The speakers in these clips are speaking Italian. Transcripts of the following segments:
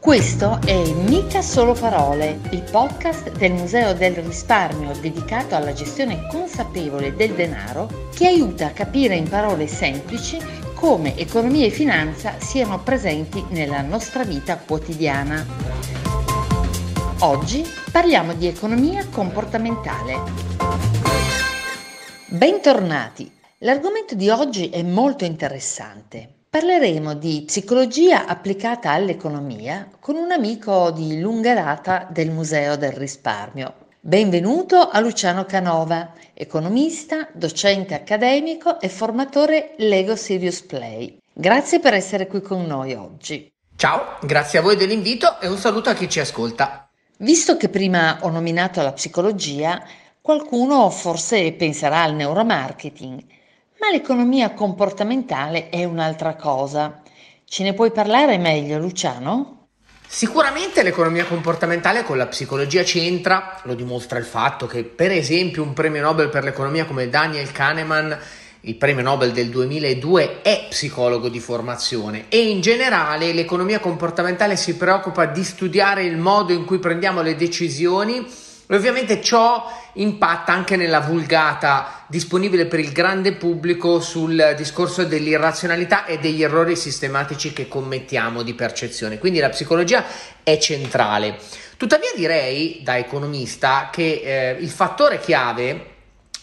Questo è Mica Solo Parole, il podcast del Museo del Risparmio dedicato alla gestione consapevole del denaro che aiuta a capire in parole semplici come economia e finanza siano presenti nella nostra vita quotidiana. Oggi parliamo di economia comportamentale. Bentornati! L'argomento di oggi è molto interessante. Parleremo di psicologia applicata all'economia con un amico di lunga data del Museo del Risparmio. Benvenuto a Luciano Canova, economista, docente accademico e formatore Lego Serious Play. Grazie per essere qui con noi oggi. Ciao, grazie a voi dell'invito e un saluto a chi ci ascolta. Visto che prima ho nominato la psicologia, qualcuno forse penserà al neuromarketing ma l'economia comportamentale è un'altra cosa. Ce ne puoi parlare meglio, Luciano? Sicuramente l'economia comportamentale con la psicologia c'entra, lo dimostra il fatto che per esempio un premio Nobel per l'economia come Daniel Kahneman, il premio Nobel del 2002, è psicologo di formazione e in generale l'economia comportamentale si preoccupa di studiare il modo in cui prendiamo le decisioni e ovviamente ciò impatta anche nella vulgata disponibile per il grande pubblico sul discorso dell'irrazionalità e degli errori sistematici che commettiamo di percezione. Quindi la psicologia è centrale. Tuttavia direi da economista che eh, il fattore chiave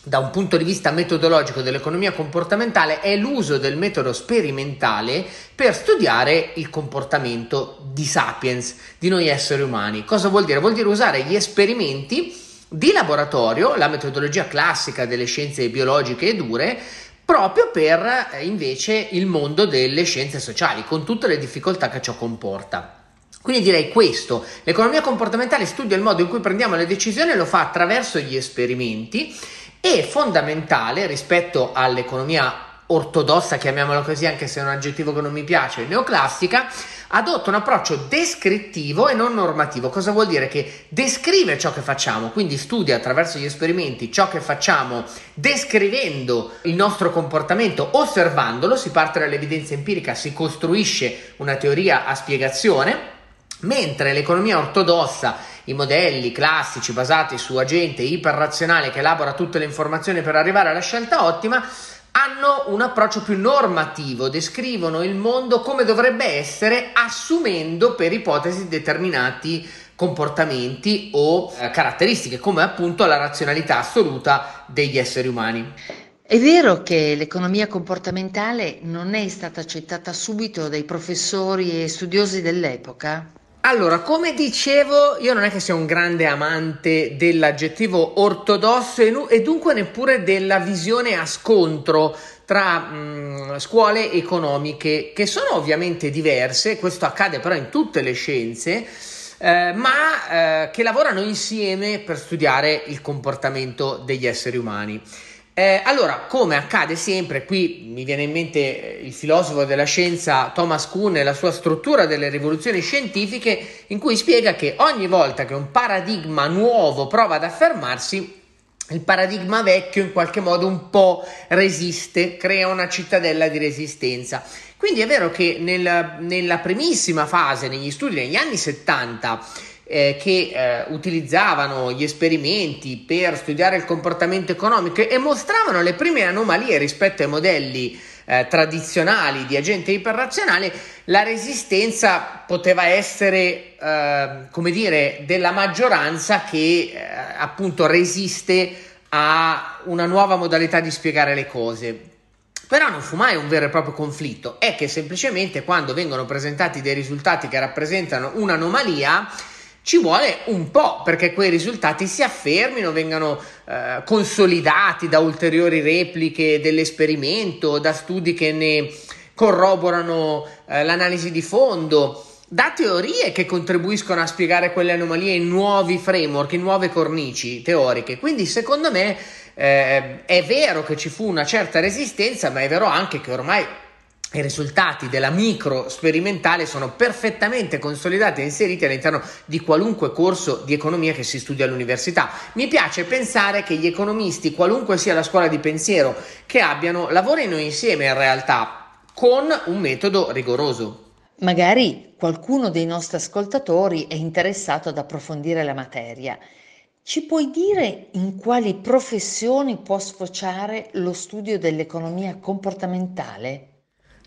da un punto di vista metodologico dell'economia comportamentale è l'uso del metodo sperimentale per studiare il comportamento di sapiens, di noi esseri umani. Cosa vuol dire? Vuol dire usare gli esperimenti di laboratorio, la metodologia classica delle scienze biologiche e dure, proprio per eh, invece il mondo delle scienze sociali, con tutte le difficoltà che ciò comporta. Quindi direi questo, l'economia comportamentale studia il modo in cui prendiamo le decisioni lo fa attraverso gli esperimenti e fondamentale rispetto all'economia ortodossa, chiamiamola così, anche se è un aggettivo che non mi piace, neoclassica, adotta un approccio descrittivo e non normativo. Cosa vuol dire? Che descrive ciò che facciamo, quindi studia attraverso gli esperimenti ciò che facciamo, descrivendo il nostro comportamento, osservandolo, si parte dall'evidenza empirica, si costruisce una teoria a spiegazione, mentre l'economia ortodossa i modelli classici basati su agente iperrazionale che elabora tutte le informazioni per arrivare alla scelta ottima hanno un approccio più normativo, descrivono il mondo come dovrebbe essere assumendo per ipotesi determinati comportamenti o eh, caratteristiche come appunto la razionalità assoluta degli esseri umani. È vero che l'economia comportamentale non è stata accettata subito dai professori e studiosi dell'epoca? Allora, come dicevo, io non è che sia un grande amante dell'aggettivo ortodosso e, e dunque neppure della visione a scontro tra mh, mm, scuole economiche che sono ovviamente diverse, questo accade però in tutte le scienze, eh, ma eh, che lavorano insieme per studiare il comportamento degli esseri umani. Eh, allora, come accade sempre, qui mi viene in mente eh, il filosofo della scienza Thomas Kuhn e la sua struttura delle rivoluzioni scientifiche, in cui spiega che ogni volta che un paradigma nuovo prova ad affermarsi, il paradigma vecchio in qualche modo un po' resiste, crea una cittadella di resistenza. Quindi è vero che nel, nella primissima fase, negli studi negli anni 70, eh, che eh, utilizzavano gli esperimenti per studiare il comportamento economico e mostravano le prime anomalie rispetto ai modelli eh, tradizionali di agente iperrazionale, la resistenza poteva essere, eh, come dire, della maggioranza che eh, appunto resiste a una nuova modalità di spiegare le cose. Però non fu mai un vero e proprio conflitto, è che semplicemente quando vengono presentati dei risultati che rappresentano un'anomalia, ci vuole un po' perché quei risultati si affermino, vengano eh, consolidati da ulteriori repliche dell'esperimento, da studi che ne corroborano eh, l'analisi di fondo, da teorie che contribuiscono a spiegare quelle anomalie in nuovi framework, in nuove cornici teoriche. Quindi secondo me eh, è vero che ci fu una certa resistenza, ma è vero anche che ormai i risultati della micro sperimentale sono perfettamente consolidati e inseriti all'interno di qualunque corso di economia che si studia all'università. Mi piace pensare che gli economisti, qualunque sia la scuola di pensiero che abbiano, lavorino insieme in realtà con un metodo rigoroso. Magari qualcuno dei nostri ascoltatori è interessato ad approfondire la materia. Ci puoi dire in quali professioni può sfociare lo studio dell'economia comportamentale?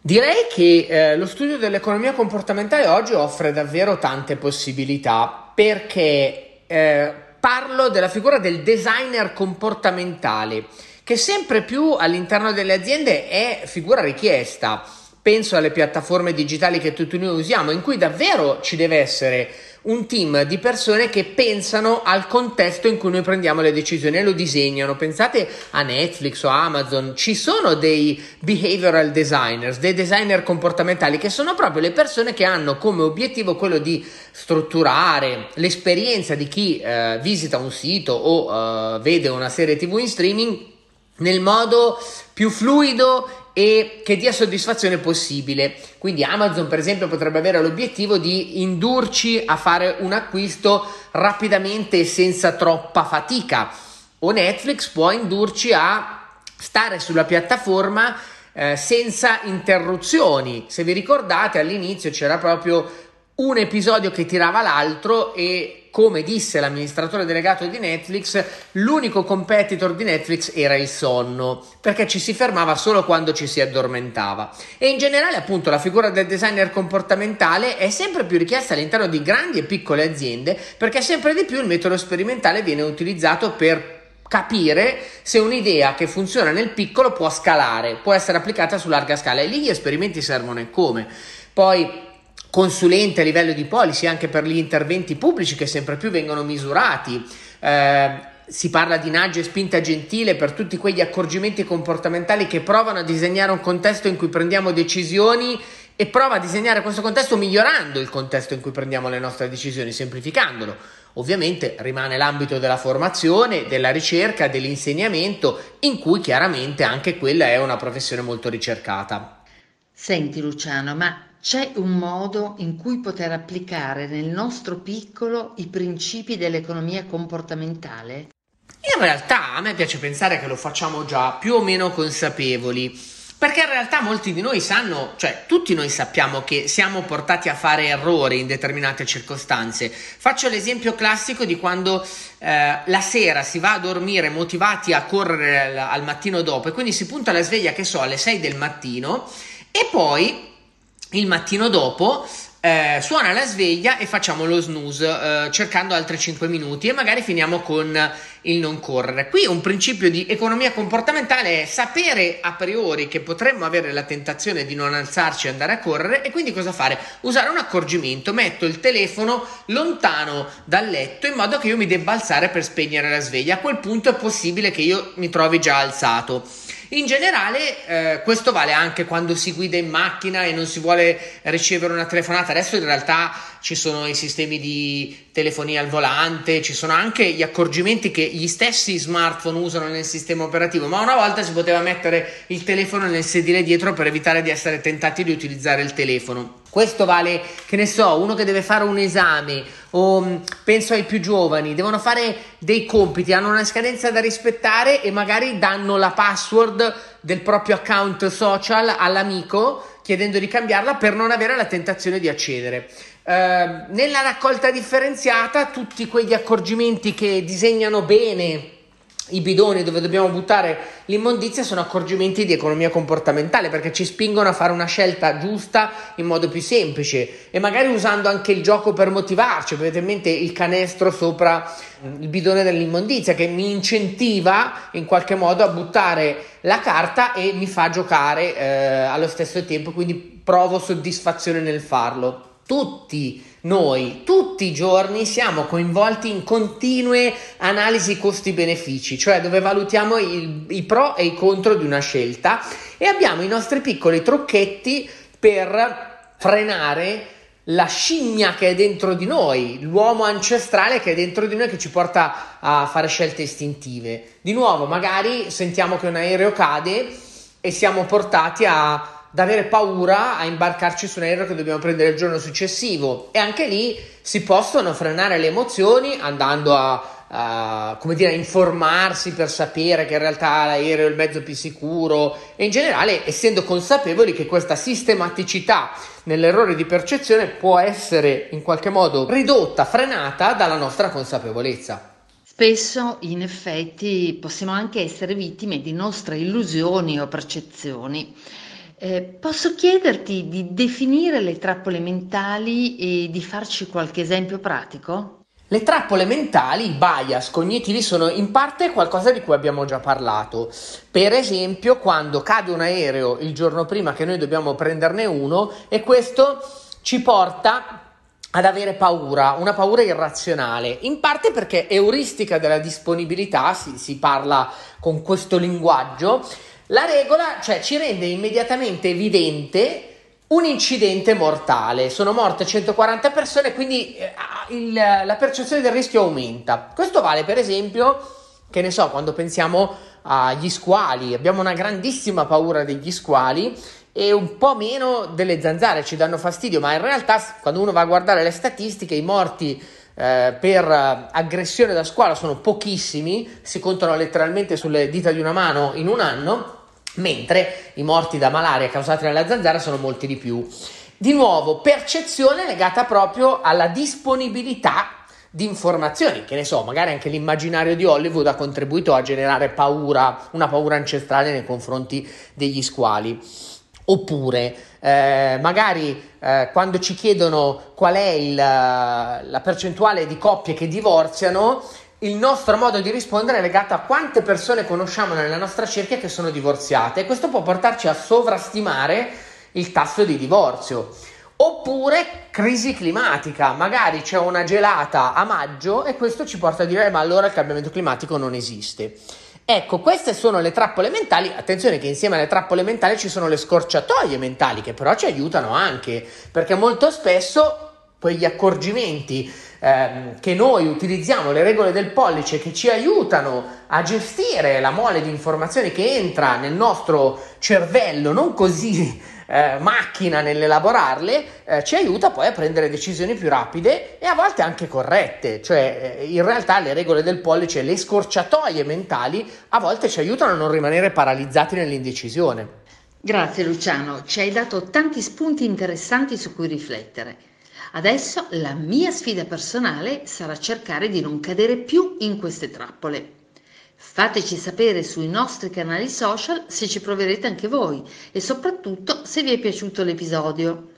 Direi che eh, lo studio dell'economia comportamentale oggi offre davvero tante possibilità perché eh, parlo della figura del designer comportamentale che sempre più all'interno delle aziende è figura richiesta. Penso alle piattaforme digitali che tutti noi usiamo, in cui davvero ci deve essere un team di persone che pensano al contesto in cui noi prendiamo le decisioni e lo disegnano. Pensate a Netflix o Amazon, ci sono dei behavioral designers, dei designer comportamentali che sono proprio le persone che hanno come obiettivo quello di strutturare l'esperienza di chi eh, visita un sito o eh, vede una serie TV in streaming nel modo più fluido e che dia soddisfazione possibile. Quindi Amazon, per esempio, potrebbe avere l'obiettivo di indurci a fare un acquisto rapidamente e senza troppa fatica. O Netflix può indurci a stare sulla piattaforma eh, senza interruzioni. Se vi ricordate, all'inizio c'era proprio un episodio che tirava l'altro e come disse l'amministratore delegato di Netflix, l'unico competitor di Netflix era il sonno, perché ci si fermava solo quando ci si addormentava. E in generale, appunto, la figura del designer comportamentale è sempre più richiesta all'interno di grandi e piccole aziende, perché sempre di più il metodo sperimentale viene utilizzato per capire se un'idea che funziona nel piccolo può scalare, può essere applicata su larga scala e lì gli esperimenti servono e come. Poi consulente a livello di policy anche per gli interventi pubblici che sempre più vengono misurati. Eh, si parla di nudge e spinta gentile per tutti quegli accorgimenti comportamentali che provano a disegnare un contesto in cui prendiamo decisioni e prova a disegnare questo contesto migliorando il contesto in cui prendiamo le nostre decisioni, semplificandolo. Ovviamente rimane l'ambito della formazione, della ricerca, dell'insegnamento, in cui chiaramente anche quella è una professione molto ricercata. Senti Luciano, ma c'è un modo in cui poter applicare nel nostro piccolo i principi dell'economia comportamentale? In realtà a me piace pensare che lo facciamo già più o meno consapevoli, perché in realtà molti di noi sanno, cioè tutti noi sappiamo che siamo portati a fare errori in determinate circostanze. Faccio l'esempio classico di quando eh, la sera si va a dormire motivati a correre al, al mattino dopo e quindi si punta la sveglia, che so, alle 6 del mattino e poi il mattino dopo eh, suona la sveglia e facciamo lo snooze eh, cercando altri 5 minuti e magari finiamo con il non correre. Qui un principio di economia comportamentale è sapere a priori che potremmo avere la tentazione di non alzarci e andare a correre e quindi cosa fare? Usare un accorgimento, metto il telefono lontano dal letto in modo che io mi debba alzare per spegnere la sveglia. A quel punto è possibile che io mi trovi già alzato. In generale eh, questo vale anche quando si guida in macchina e non si vuole ricevere una telefonata. Adesso in realtà ci sono i sistemi di telefonia al volante, ci sono anche gli accorgimenti che gli stessi smartphone usano nel sistema operativo, ma una volta si poteva mettere il telefono nel sedile dietro per evitare di essere tentati di utilizzare il telefono. Questo vale, che ne so, uno che deve fare un esame o mm, penso ai più giovani, devono fare dei compiti, hanno una scadenza da rispettare e magari danno la password del proprio account social all'amico chiedendo di cambiarla per non avere la tentazione di accedere. Uh, nella raccolta differenziata tutti quegli accorgimenti che disegnano bene i bidoni dove dobbiamo buttare l'immondizia sono accorgimenti di economia comportamentale perché ci spingono a fare una scelta giusta in modo più semplice e magari usando anche il gioco per motivarci. Avete in mente il canestro sopra il bidone dell'immondizia che mi incentiva in qualche modo a buttare la carta e mi fa giocare eh, allo stesso tempo, quindi provo soddisfazione nel farlo. Tutti noi tutti i giorni siamo coinvolti in continue analisi costi-benefici, cioè dove valutiamo il, i pro e i contro di una scelta e abbiamo i nostri piccoli trucchetti per frenare la scimmia che è dentro di noi, l'uomo ancestrale che è dentro di noi che ci porta a fare scelte istintive. Di nuovo, magari sentiamo che un aereo cade e siamo portati a da avere paura a imbarcarci su un aereo che dobbiamo prendere il giorno successivo e anche lì si possono frenare le emozioni andando a uh, come dire, informarsi per sapere che in realtà l'aereo è il mezzo più sicuro e in generale essendo consapevoli che questa sistematicità nell'errore di percezione può essere in qualche modo ridotta, frenata dalla nostra consapevolezza. Spesso, in effetti, possiamo anche essere vittime di nostre illusioni o percezioni. Eh, posso chiederti di definire le trappole mentali e di farci qualche esempio pratico? Le trappole mentali, i bias cognitivi sono in parte qualcosa di cui abbiamo già parlato. Per esempio, quando cade un aereo il giorno prima che noi dobbiamo prenderne uno e questo ci porta ad avere paura, una paura irrazionale, in parte perché euristica della disponibilità, si, si parla con questo linguaggio, la regola cioè, ci rende immediatamente evidente un incidente mortale, sono morte 140 persone, quindi eh, il, la percezione del rischio aumenta. Questo vale per esempio, che ne so, quando pensiamo agli squali, abbiamo una grandissima paura degli squali e un po' meno delle zanzare, ci danno fastidio, ma in realtà quando uno va a guardare le statistiche, i morti eh, per aggressione da squalo sono pochissimi, si contano letteralmente sulle dita di una mano in un anno mentre i morti da malaria causati dalla zanzara sono molti di più. Di nuovo, percezione legata proprio alla disponibilità di informazioni, che ne so, magari anche l'immaginario di Hollywood ha contribuito a generare paura, una paura ancestrale nei confronti degli squali. Oppure, eh, magari eh, quando ci chiedono qual è il, la percentuale di coppie che divorziano, il nostro modo di rispondere è legato a quante persone conosciamo nella nostra cerchia che sono divorziate e questo può portarci a sovrastimare il tasso di divorzio. Oppure crisi climatica, magari c'è una gelata a maggio e questo ci porta a dire ma allora il cambiamento climatico non esiste. Ecco, queste sono le trappole mentali. Attenzione che insieme alle trappole mentali ci sono le scorciatoie mentali che però ci aiutano anche, perché molto spesso quegli accorgimenti ehm, che noi utilizziamo, le regole del pollice che ci aiutano a gestire la mole di informazioni che entra nel nostro cervello, non così eh, macchina nell'elaborarle, eh, ci aiuta poi a prendere decisioni più rapide e a volte anche corrette, cioè eh, in realtà le regole del pollice, le scorciatoie mentali a volte ci aiutano a non rimanere paralizzati nell'indecisione. Grazie Luciano, ci hai dato tanti spunti interessanti su cui riflettere. Adesso la mia sfida personale sarà cercare di non cadere più in queste trappole. Fateci sapere sui nostri canali social se ci proverete anche voi e soprattutto se vi è piaciuto l'episodio.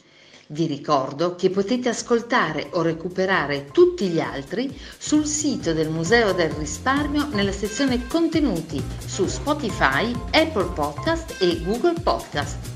Vi ricordo che potete ascoltare o recuperare tutti gli altri sul sito del Museo del Risparmio nella sezione contenuti su Spotify, Apple Podcast e Google Podcast.